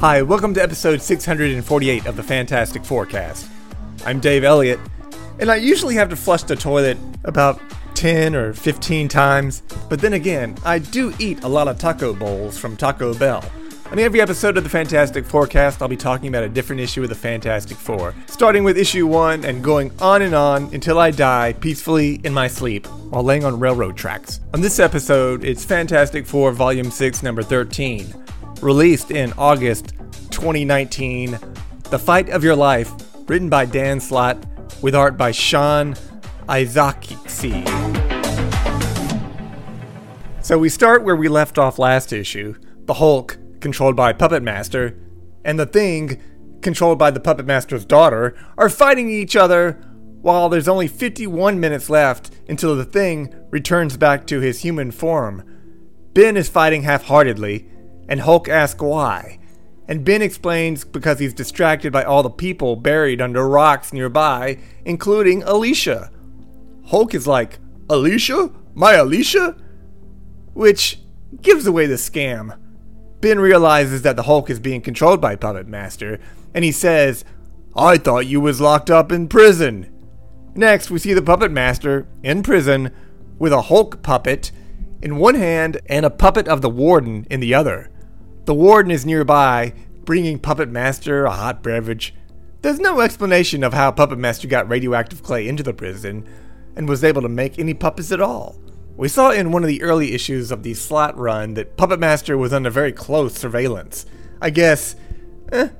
Hi, welcome to episode 648 of the Fantastic Forecast. I'm Dave Elliott, and I usually have to flush the toilet about 10 or 15 times, but then again, I do eat a lot of taco bowls from Taco Bell. On every episode of the Fantastic Forecast, I'll be talking about a different issue of the Fantastic Four, starting with issue 1 and going on and on until I die peacefully in my sleep while laying on railroad tracks. On this episode, it's Fantastic Four Volume 6, Number 13, released in August 2019. The Fight of Your Life, written by Dan Slott, with art by Sean Izaakse. So we start where we left off last issue. The Hulk, controlled by Puppet Master, and the Thing, controlled by the Puppet Master's daughter, are fighting each other while there's only 51 minutes left until the Thing returns back to his human form. Ben is fighting half heartedly, and Hulk asks why. And Ben explains because he's distracted by all the people buried under rocks nearby, including Alicia. Hulk is like, Alicia? My Alicia? Which gives away the scam. Ben realizes that the Hulk is being controlled by Puppet Master, and he says, I thought you was locked up in prison. Next, we see the Puppet Master in prison with a Hulk puppet in one hand and a puppet of the Warden in the other. The Warden is nearby, bringing Puppet Master a hot beverage. There's no explanation of how Puppet Master got radioactive clay into the prison and was able to make any puppets at all. We saw in one of the early issues of the Slott run that Puppet Master was under very close surveillance. I guess, eh,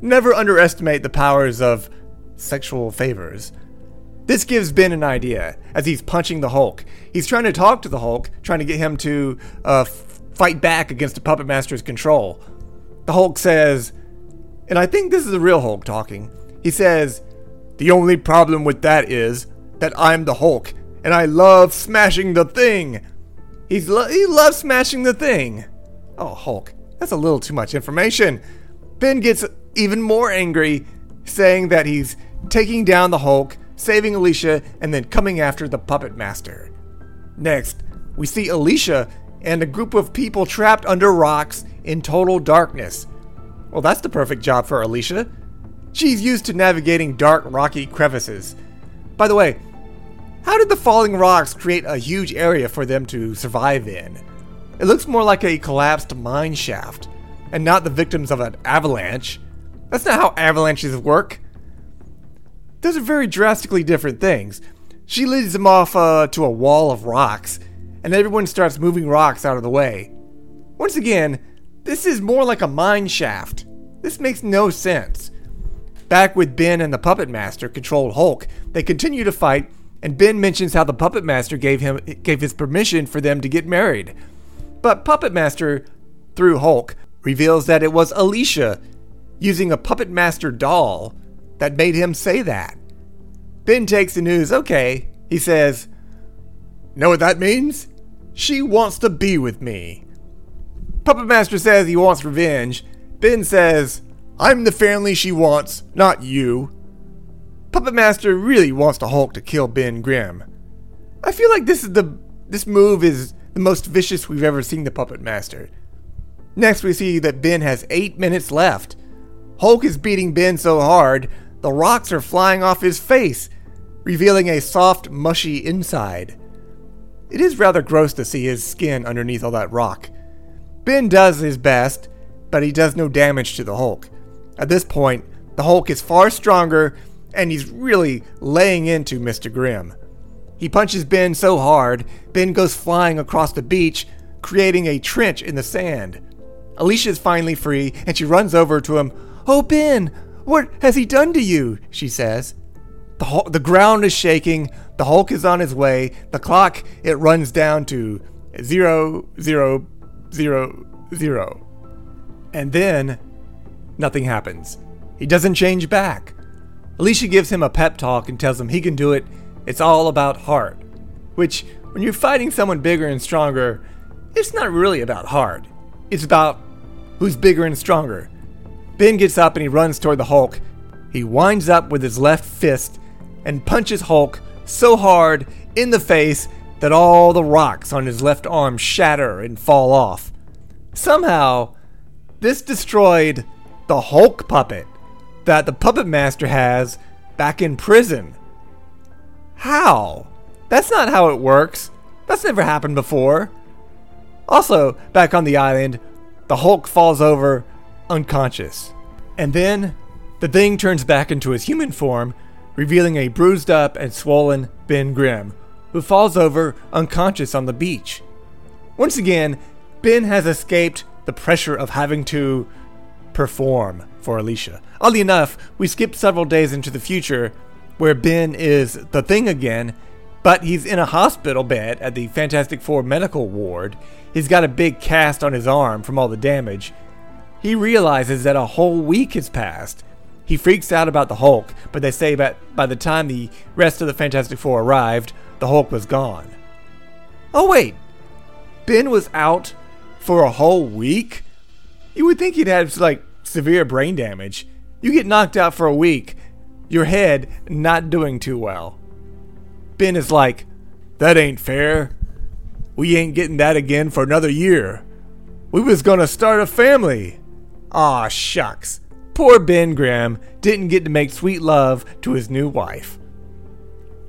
never underestimate the powers of sexual favors. This gives Ben an idea as he's punching the Hulk. He's trying to talk to the Hulk, trying to get him to uh, fight back against the Puppet Master's control. The Hulk says, and I think this is the real Hulk talking. He says, The only problem with that is that I'm the Hulk and I love smashing the thing. He's lo- he loves smashing the thing. Oh, Hulk, that's a little too much information. Ben gets even more angry, saying that he's taking down the Hulk, saving Alicia, and then coming after the Puppet Master. Next, we see Alicia and a group of people trapped under rocks in total darkness. Well, that's the perfect job for Alicia. She's used to navigating dark, rocky crevices. By the way, how did the falling rocks create a huge area for them to survive in? It looks more like a collapsed mine shaft, and not the victims of an avalanche. That's not how avalanches work. Those are very drastically different things. She leads them off uh, to a wall of rocks, and everyone starts moving rocks out of the way. Once again, this is more like a mine shaft. This makes no sense. Back with Ben and the Puppet Master controlled Hulk, they continue to fight and Ben mentions how the Puppet Master gave him gave his permission for them to get married. But Puppet Master, through Hulk, reveals that it was Alicia using a Puppet Master doll that made him say that. Ben takes the news, okay. He says, Know what that means? She wants to be with me. Puppet Master says he wants revenge. Ben says, I'm the family she wants, not you. Puppet Master really wants the Hulk to kill Ben Grimm. I feel like this is the this move is the most vicious we've ever seen the Puppet Master. Next, we see that Ben has eight minutes left. Hulk is beating Ben so hard, the rocks are flying off his face, revealing a soft, mushy inside. It is rather gross to see his skin underneath all that rock. Ben does his best, but he does no damage to the Hulk. At this point, the Hulk is far stronger and he's really laying into Mr. Grimm. He punches Ben so hard, Ben goes flying across the beach, creating a trench in the sand. Alicia is finally free, and she runs over to him. Oh, Ben, what has he done to you? she says. The, Hulk, the ground is shaking. The Hulk is on his way. The clock, it runs down to zero, zero, zero, zero. And then, nothing happens. He doesn't change back. Alicia gives him a pep talk and tells him he can do it. It's all about heart. Which, when you're fighting someone bigger and stronger, it's not really about heart. It's about who's bigger and stronger. Ben gets up and he runs toward the Hulk. He winds up with his left fist and punches Hulk so hard in the face that all the rocks on his left arm shatter and fall off. Somehow, this destroyed the Hulk puppet that the puppet master has back in prison. How? That's not how it works. That's never happened before. Also, back on the island, the Hulk falls over unconscious. And then the thing turns back into his human form, revealing a bruised up and swollen Ben Grimm, who falls over unconscious on the beach. Once again, Ben has escaped the pressure of having to perform for Alicia. Oddly enough, we skip several days into the future where Ben is the thing again, but he's in a hospital bed at the Fantastic Four medical ward. He's got a big cast on his arm from all the damage. He realizes that a whole week has passed. He freaks out about the Hulk, but they say that by the time the rest of the Fantastic Four arrived, the Hulk was gone. Oh, wait. Ben was out for a whole week? You would think he'd have, like, severe brain damage. You get knocked out for a week, your head not doing too well. Ben is like, That ain't fair. We ain't getting that again for another year. We was gonna start a family. Aw, shucks. Poor Ben Grimm didn't get to make sweet love to his new wife.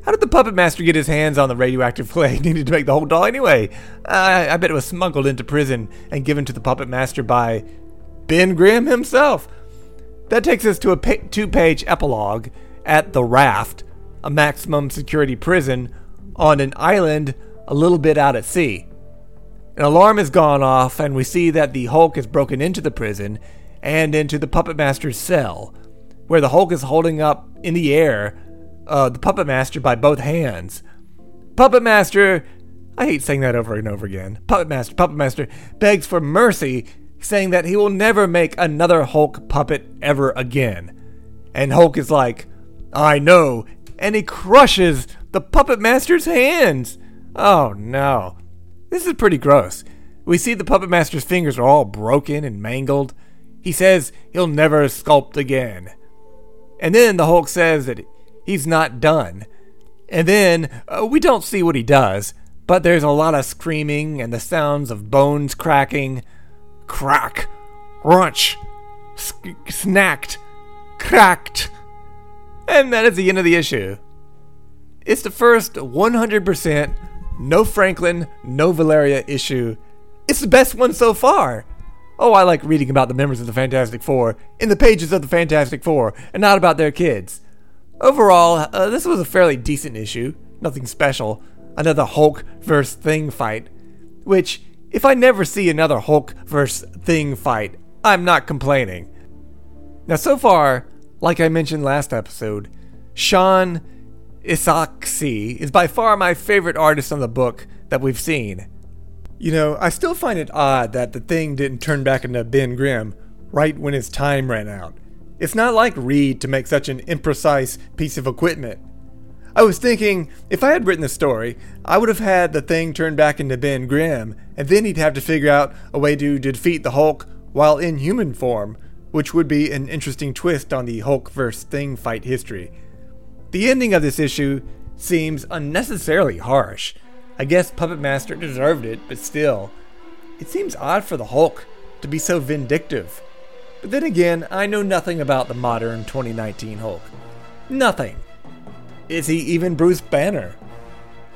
How did the puppet master get his hands on the radioactive clay needed to make the whole doll anyway? I bet it was smuggled into prison and given to the puppet master by Ben Grimm himself. That takes us to a pa- two page epilogue at The Raft, a maximum security prison on an island a little bit out at sea. An alarm has gone off, and we see that the Hulk has broken into the prison and into the Puppet Master's cell, where the Hulk is holding up in the air uh, the Puppet Master by both hands. Puppet Master, I hate saying that over and over again. Puppet Master, Puppet Master begs for mercy saying that he will never make another Hulk puppet ever again. And Hulk is like, I know, and he crushes the Puppet Master's hands. Oh no. This is pretty gross. We see the Puppet Master's fingers are all broken and mangled. He says he'll never sculpt again. And then the Hulk says that he's not done. And then uh, we don't see what he does, but there's a lot of screaming and the sounds of bones cracking crack, crunch, sk- snacked, cracked. And that is the end of the issue. It's the first 100% no Franklin, no Valeria issue. It's the best one so far. Oh, I like reading about the members of the Fantastic Four in the pages of the Fantastic Four and not about their kids. Overall, uh, this was a fairly decent issue. Nothing special. Another Hulk versus Thing fight, which if I never see another Hulk vs. Thing fight, I'm not complaining. Now, so far, like I mentioned last episode, Sean Izaakse is by far my favorite artist on the book that we've seen. You know, I still find it odd that the thing didn't turn back into Ben Grimm right when his time ran out. It's not like Reed to make such an imprecise piece of equipment. I was thinking, if I had written the story, I would have had the thing turn back into Ben Grimm, and then he'd have to figure out a way to defeat the Hulk while in human form, which would be an interesting twist on the Hulk vs. Thing fight history. The ending of this issue seems unnecessarily harsh. I guess Puppet Master deserved it, but still. It seems odd for the Hulk to be so vindictive. But then again, I know nothing about the modern 2019 Hulk. Nothing. Is he even Bruce Banner?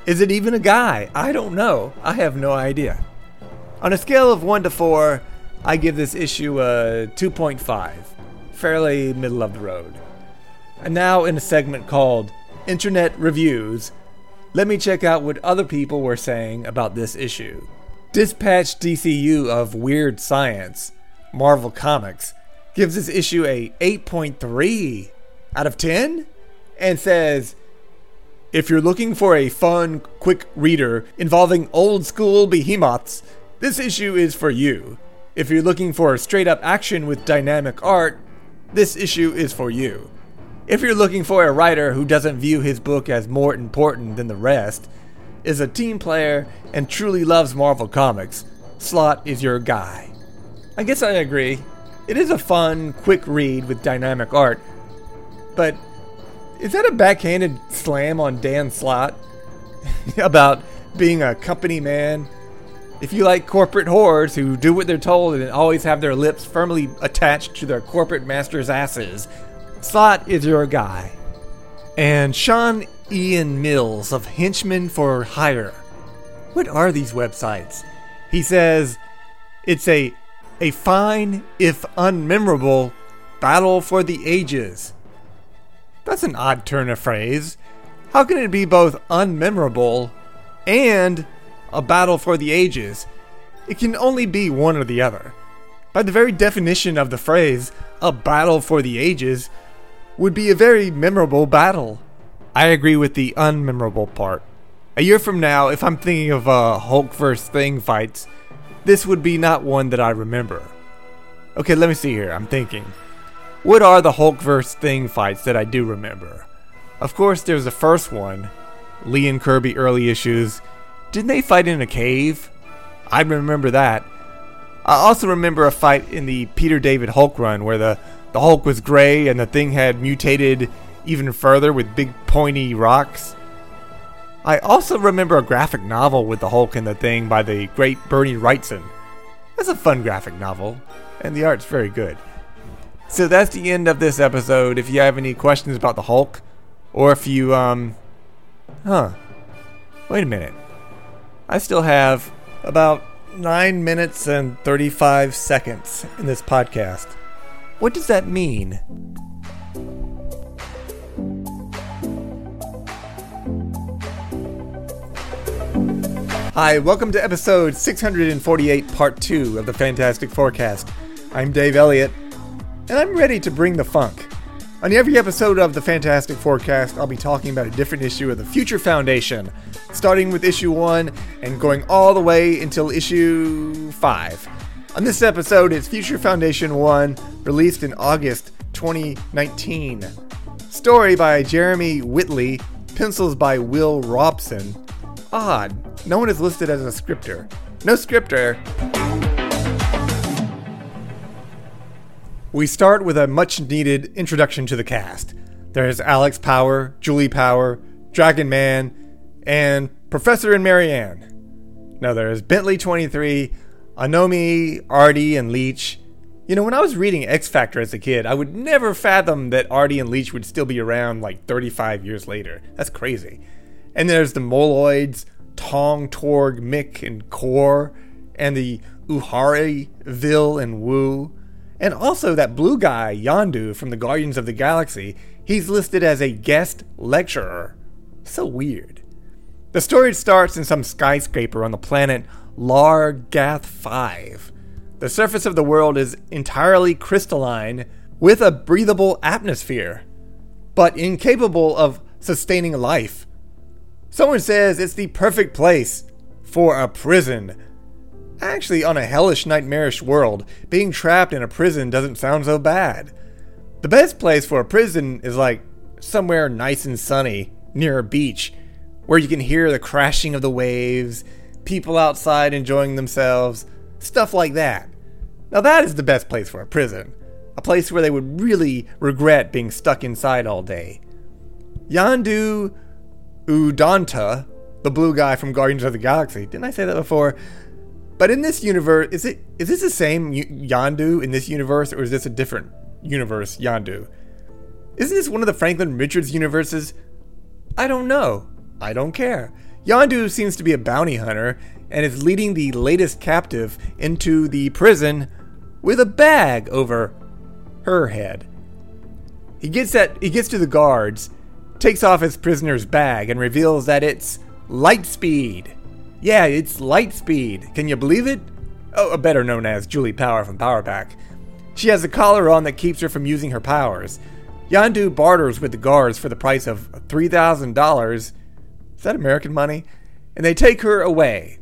Is it even a guy? I don't know. I have no idea. On a scale of 1 to 4, I give this issue a 2.5. Fairly middle of the road. And now, in a segment called Internet Reviews, let me check out what other people were saying about this issue. Dispatch DCU of Weird Science, Marvel Comics, gives this issue a 8.3 out of 10 and says if you're looking for a fun, quick reader involving old school behemoths, this issue is for you. If you're looking for straight up action with dynamic art, this issue is for you. If you're looking for a writer who doesn't view his book as more important than the rest, is a team player, and truly loves Marvel Comics, Slott is your guy. I guess I agree. It is a fun, quick read with dynamic art, but is that a backhanded slam on Dan Slott about being a company man? If you like corporate whores who do what they're told and always have their lips firmly attached to their corporate masters' asses, Slott is your guy. And Sean Ian Mills of Henchmen for Hire. What are these websites? He says it's a a fine, if unmemorable, battle for the ages. That's an odd turn of phrase. How can it be both unmemorable and a battle for the ages? It can only be one or the other. By the very definition of the phrase, a battle for the ages would be a very memorable battle. I agree with the unmemorable part. A year from now, if I'm thinking of uh, Hulk vs. Thing fights, this would be not one that I remember. Okay, let me see here. I'm thinking. What are the Hulk vs. Thing fights that I do remember? Of course, there's the first one, Lee and Kirby early issues. Didn't they fight in a cave? I remember that. I also remember a fight in the Peter David Hulk run where the, the Hulk was gray and the thing had mutated even further with big pointy rocks. I also remember a graphic novel with the Hulk and the Thing by the great Bernie Wrightson. That's a fun graphic novel, and the art's very good. So that's the end of this episode. If you have any questions about the Hulk, or if you, um. Huh. Wait a minute. I still have about 9 minutes and 35 seconds in this podcast. What does that mean? Hi, welcome to episode 648, part 2 of the Fantastic Forecast. I'm Dave Elliott, and I'm ready to bring the funk. On every episode of the Fantastic Forecast, I'll be talking about a different issue of the Future Foundation, starting with issue 1 and going all the way until issue 5. On this episode, it's Future Foundation 1, released in August 2019. Story by Jeremy Whitley, pencils by Will Robson. Odd, no one is listed as a scripter. No scripter. We start with a much needed introduction to the cast. There's Alex Power, Julie Power, Dragon Man, and Professor and Marianne. Now there's Bentley 23, Anomi, Artie, and Leech. You know, when I was reading X Factor as a kid, I would never fathom that Artie and Leech would still be around like 35 years later. That's crazy. And there's the Moloids, Tong, Torg, Mick, and Kor, and the Uhari, Vil, and Wu. And also that blue guy, Yondu, from the Guardians of the Galaxy, he's listed as a guest lecturer. So weird. The story starts in some skyscraper on the planet Lar-Gath 5. The surface of the world is entirely crystalline with a breathable atmosphere, but incapable of sustaining life. Someone says it's the perfect place for a prison. Actually, on a hellish, nightmarish world, being trapped in a prison doesn't sound so bad. The best place for a prison is like somewhere nice and sunny, near a beach, where you can hear the crashing of the waves, people outside enjoying themselves, stuff like that. Now, that is the best place for a prison. A place where they would really regret being stuck inside all day. Yondu Udonta, the blue guy from Guardians of the Galaxy. Didn't I say that before? But in this universe, is it is this the same Yondu in this universe, or is this a different universe Yondu? Isn't this one of the Franklin Richards universes? I don't know. I don't care. Yondu seems to be a bounty hunter and is leading the latest captive into the prison with a bag over her head. He gets that he gets to the guards takes off his prisoner's bag and reveals that it's Lightspeed. Yeah, it's Lightspeed. Can you believe it? Oh, better known as Julie Power from Power Pack. She has a collar on that keeps her from using her powers. Yondu barters with the guards for the price of $3,000. Is that American money? And they take her away.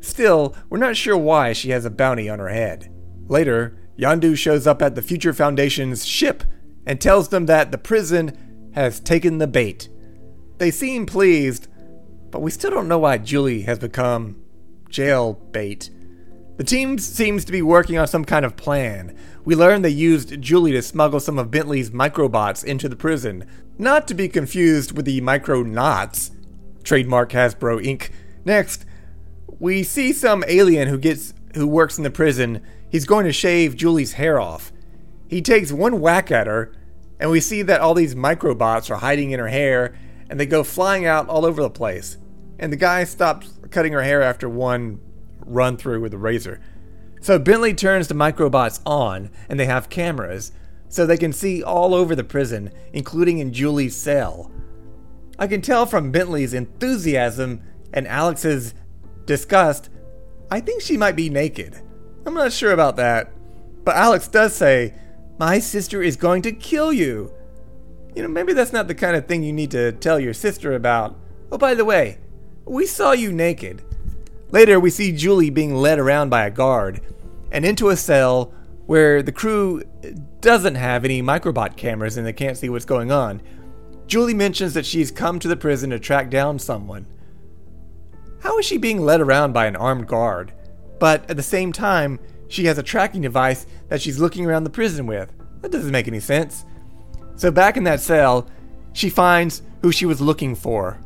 Still, we're not sure why she has a bounty on her head. Later, Yondu shows up at the Future Foundation's ship and tells them that the prison has taken the bait. They seem pleased, but we still don't know why Julie has become jail bait. The team seems to be working on some kind of plan. We learn they used Julie to smuggle some of Bentley's microbots into the prison, not to be confused with the Micronauts, trademark Hasbro Inc. Next, we see some alien who gets who works in the prison. He's going to shave Julie's hair off. He takes one whack at her, and we see that all these microbots are hiding in her hair, and they go flying out all over the place. And the guy stops cutting her hair after one run through with a razor. So Bentley turns the microbots on, and they have cameras, so they can see all over the prison, including in Julie's cell. I can tell from Bentley's enthusiasm and Alex's disgust, I think she might be naked. I'm not sure about that. But Alex does say, My sister is going to kill you. You know, maybe that's not the kind of thing you need to tell your sister about. Oh, by the way, we saw you naked. Later, we see Julie being led around by a guard and into a cell where the crew doesn't have any microbot cameras and they can't see what's going on. Julie mentions that she's come to the prison to track down someone. How is she being led around by an armed guard? But at the same time, she has a tracking device that she's looking around the prison with. That doesn't make any sense. So, back in that cell, she finds who she was looking for.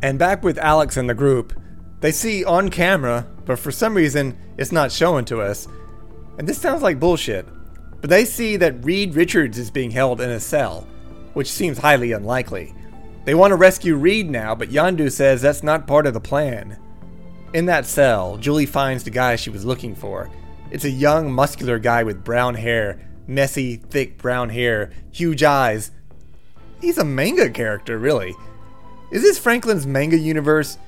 And back with Alex and the group, they see on camera, but for some reason, it's not shown to us. And this sounds like bullshit. But they see that Reed Richards is being held in a cell, which seems highly unlikely. They want to rescue Reed now, but Yondu says that's not part of the plan. In that cell, Julie finds the guy she was looking for. It's a young, muscular guy with brown hair, messy, thick brown hair, huge eyes. He's a manga character, really. Is this Franklin's manga universe?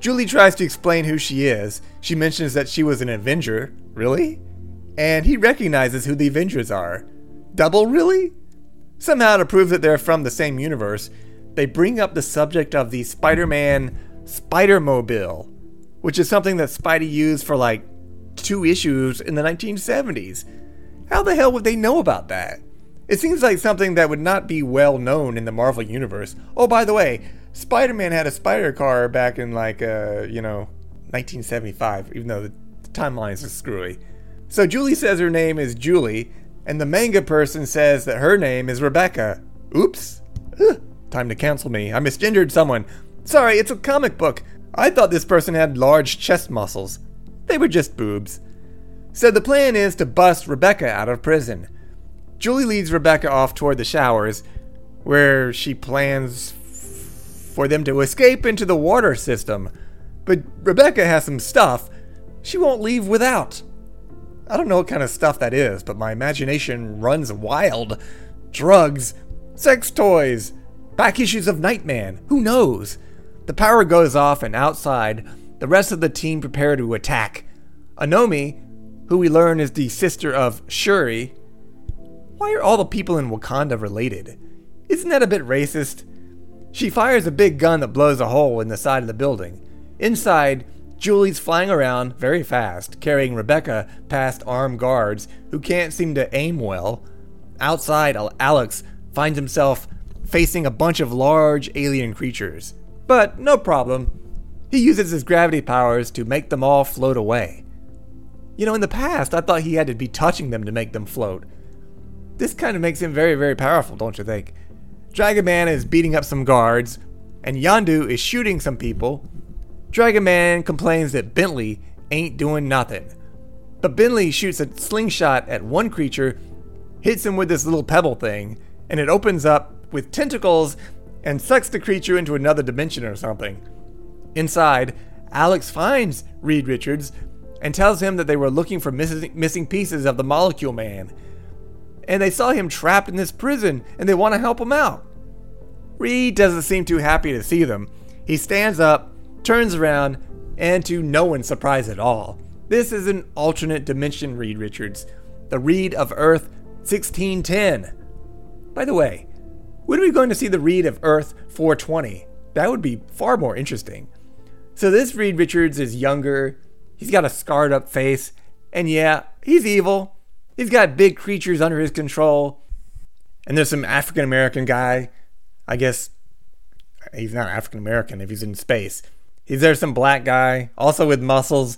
Julie tries to explain who she is. She mentions that she was an Avenger. Really? And he recognizes who the Avengers are. Double, really? Somehow, to prove that they're from the same universe, they bring up the subject of the Spider Man Spider-Mobile, which is something that Spidey used for like two issues in the 1970s. How the hell would they know about that? It seems like something that would not be well known in the Marvel Universe. Oh, by the way, Spider Man had a spider car back in like, uh, you know, 1975, even though the timelines are screwy. So Julie says her name is Julie, and the manga person says that her name is Rebecca. Oops. Ugh, time to cancel me. I misgendered someone. Sorry, it's a comic book. I thought this person had large chest muscles. They were just boobs. So the plan is to bust Rebecca out of prison. Julie leads Rebecca off toward the showers, where she plans for them to escape into the water system. But Rebecca has some stuff she won't leave without. I don't know what kind of stuff that is, but my imagination runs wild. Drugs, sex toys, back issues of Nightman, who knows? The power goes off, and outside, the rest of the team prepare to attack. Anomi, who we learn is the sister of Shuri. Why are all the people in Wakanda related? Isn't that a bit racist? She fires a big gun that blows a hole in the side of the building. Inside, Julie's flying around very fast, carrying Rebecca past armed guards who can't seem to aim well. Outside, Alex finds himself facing a bunch of large alien creatures. But no problem. He uses his gravity powers to make them all float away. You know, in the past, I thought he had to be touching them to make them float. This kind of makes him very, very powerful, don't you think? Dragon Man is beating up some guards, and Yondu is shooting some people, Dragon Man complains that Bentley ain't doing nothing. But Bentley shoots a slingshot at one creature, hits him with this little pebble thing, and it opens up with tentacles and sucks the creature into another dimension or something. Inside, Alex finds Reed Richards and tells him that they were looking for missing, missing pieces of the Molecule Man. And they saw him trapped in this prison and they want to help him out. Reed doesn't seem too happy to see them. He stands up turns around, and to no one's surprise at all, this is an alternate dimension Reed Richards, the Reed of Earth 1610. By the way, when are we going to see the Reed of Earth 420? That would be far more interesting. So this Reed Richards is younger, he's got a scarred up face, and yeah, he's evil. He's got big creatures under his control. And there's some African American guy, I guess he's not African American if he's in space. Is there some black guy, also with muscles.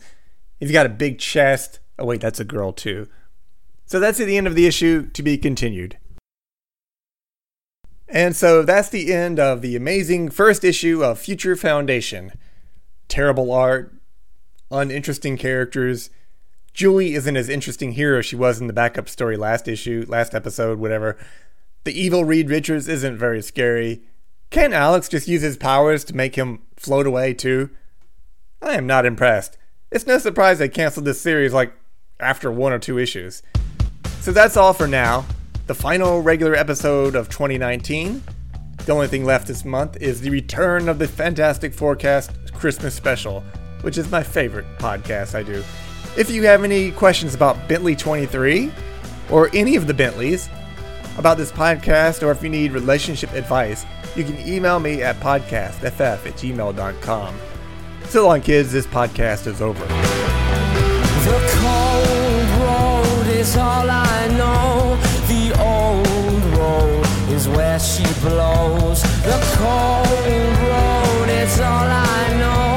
He's got a big chest. Oh, wait, that's a girl too. So that's the end of the issue to be continued. And so that's the end of the amazing first issue of Future Foundation. Terrible art, uninteresting characters. Julie isn't as interesting here as she was in the backup story last issue, last episode, whatever. The evil Reed Richards isn't very scary. Can Alex just use his powers to make him float away too? I am not impressed. It's no surprise they canceled this series like after one or two issues. So that's all for now. The final regular episode of 2019. The only thing left this month is the return of the Fantastic Forecast Christmas special, which is my favorite podcast I do. If you have any questions about Bentley 23 or any of the Bentleys, about this podcast, or if you need relationship advice, you can email me at podcastff at gmail.com. So long, kids. This podcast is over. The cold road is all I know. The old road is where she blows. The cold road is all I know.